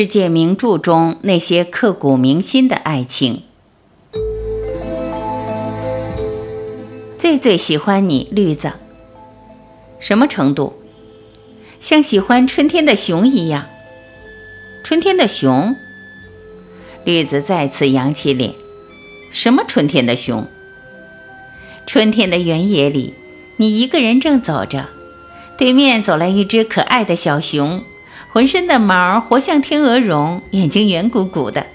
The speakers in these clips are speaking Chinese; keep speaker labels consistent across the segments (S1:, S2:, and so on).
S1: 世界名著中那些刻骨铭心的爱情。最最喜欢你，绿子。什么程度？像喜欢春天的熊一样。春天的熊。绿子再次扬起脸。什么春天的熊？春天的原野里，你一个人正走着，对面走来一只可爱的小熊，浑身的毛活像天鹅绒，眼睛圆鼓鼓的。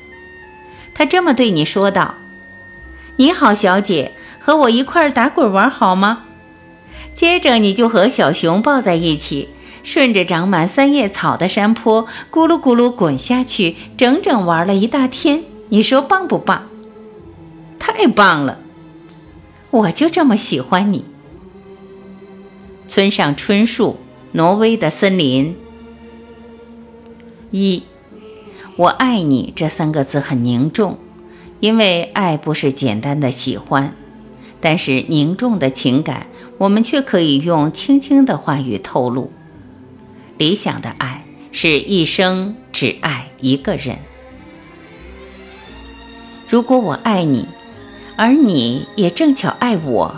S1: 他这么对你说道：“你好，小姐，和我一块打滚玩好吗？”接着你就和小熊抱在一起，顺着长满三叶草的山坡咕噜咕噜滚下去，整整玩了一大天。你说棒不棒？太棒了！我就这么喜欢你。村上春树，挪威的森林。一，我爱你这三个字很凝重，因为爱不是简单的喜欢，但是凝重的情感。我们却可以用轻轻的话语透露，理想的爱是一生只爱一个人。如果我爱你，而你也正巧爱我，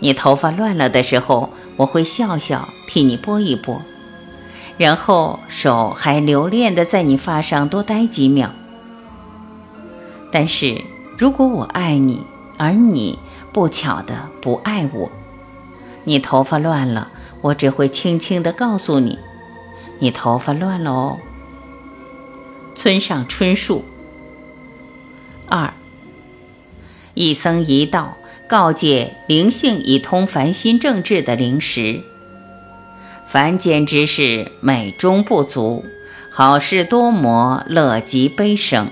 S1: 你头发乱了的时候，我会笑笑替你拨一拨，然后手还留恋的在你发上多待几秒。但是如果我爱你，而你不巧的不爱我，你头发乱了，我只会轻轻的告诉你，你头发乱了哦。村上春树。二，一僧一道告诫灵性已通凡心正治的灵石：凡间之事美中不足，好事多磨，乐极悲生。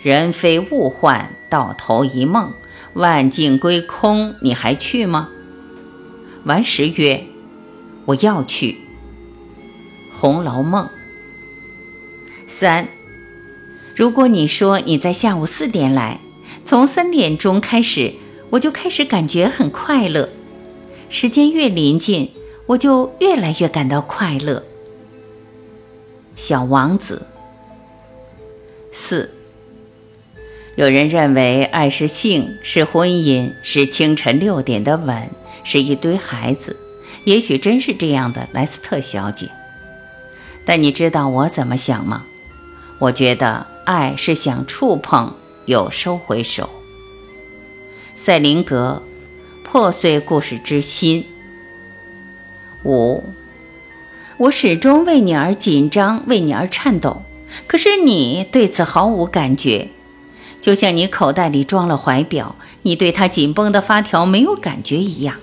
S1: 人非物换，到头一梦，万境归空，你还去吗？顽石曰：“我要去。”《红楼梦》三。如果你说你在下午四点来，从三点钟开始，我就开始感觉很快乐。时间越临近，我就越来越感到快乐。《小王子》四。有人认为爱是性，是婚姻，是清晨六点的吻。是一堆孩子，也许真是这样的，莱斯特小姐。但你知道我怎么想吗？我觉得爱是想触碰又收回手。赛林格，破碎故事之心。五，我始终为你而紧张，为你而颤抖，可是你对此毫无感觉，就像你口袋里装了怀表，你对它紧绷的发条没有感觉一样。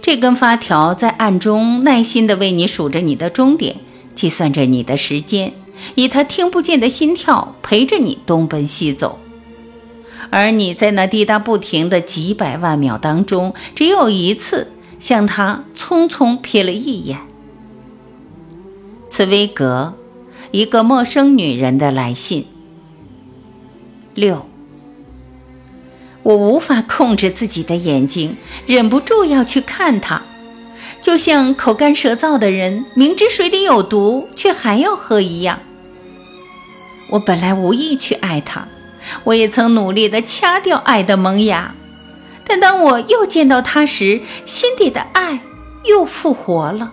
S1: 这根发条在暗中耐心地为你数着你的终点，计算着你的时间，以它听不见的心跳陪着你东奔西走。而你在那滴答不停的几百万秒当中，只有一次向他匆匆瞥了一眼。茨威格，一个陌生女人的来信。六。我无法控制自己的眼睛，忍不住要去看他，就像口干舌燥的人明知水里有毒却还要喝一样。我本来无意去爱他，我也曾努力地掐掉爱的萌芽，但当我又见到他时，心底的爱又复活了。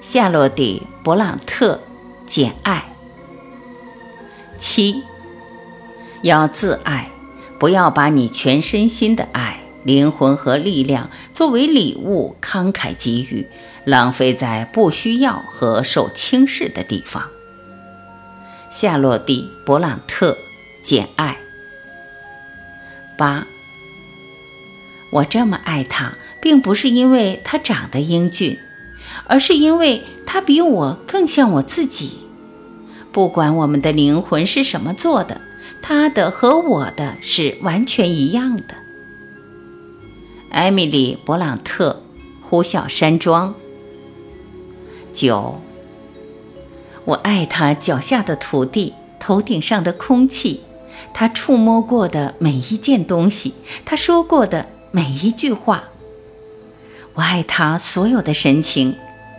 S1: 夏洛蒂·勃朗特，《简爱》七。要自爱，不要把你全身心的爱、灵魂和力量作为礼物慷慨给予，浪费在不需要和受轻视的地方。夏洛蒂·勃朗特，《简爱》八。我这么爱他，并不是因为他长得英俊，而是因为他比我更像我自己。不管我们的灵魂是什么做的。他的和我的是完全一样的。艾米丽·勃朗特，《呼啸山庄》。九。我爱他脚下的土地，头顶上的空气，他触摸过的每一件东西，他说过的每一句话。我爱他所有的神情，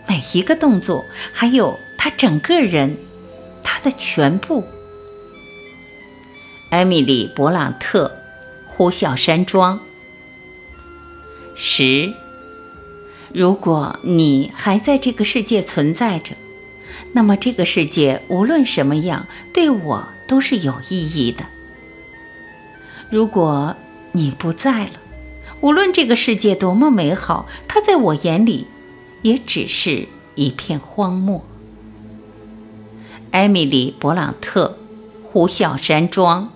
S1: 每一个动作，还有他整个人，他的全部。艾米丽·勃朗特，《呼啸山庄》。十。如果你还在这个世界存在着，那么这个世界无论什么样，对我都是有意义的。如果你不在了，无论这个世界多么美好，它在我眼里，也只是一片荒漠。艾米丽·勃朗特，《呼啸山庄》。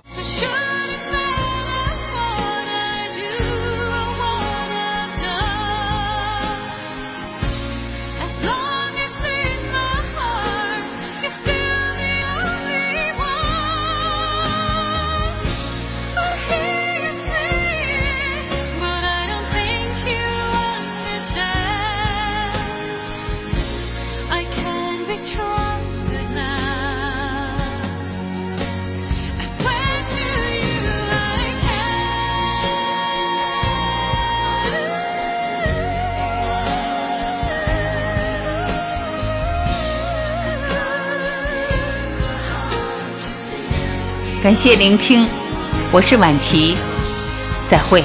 S1: 感谢聆听，我是晚琪，再会。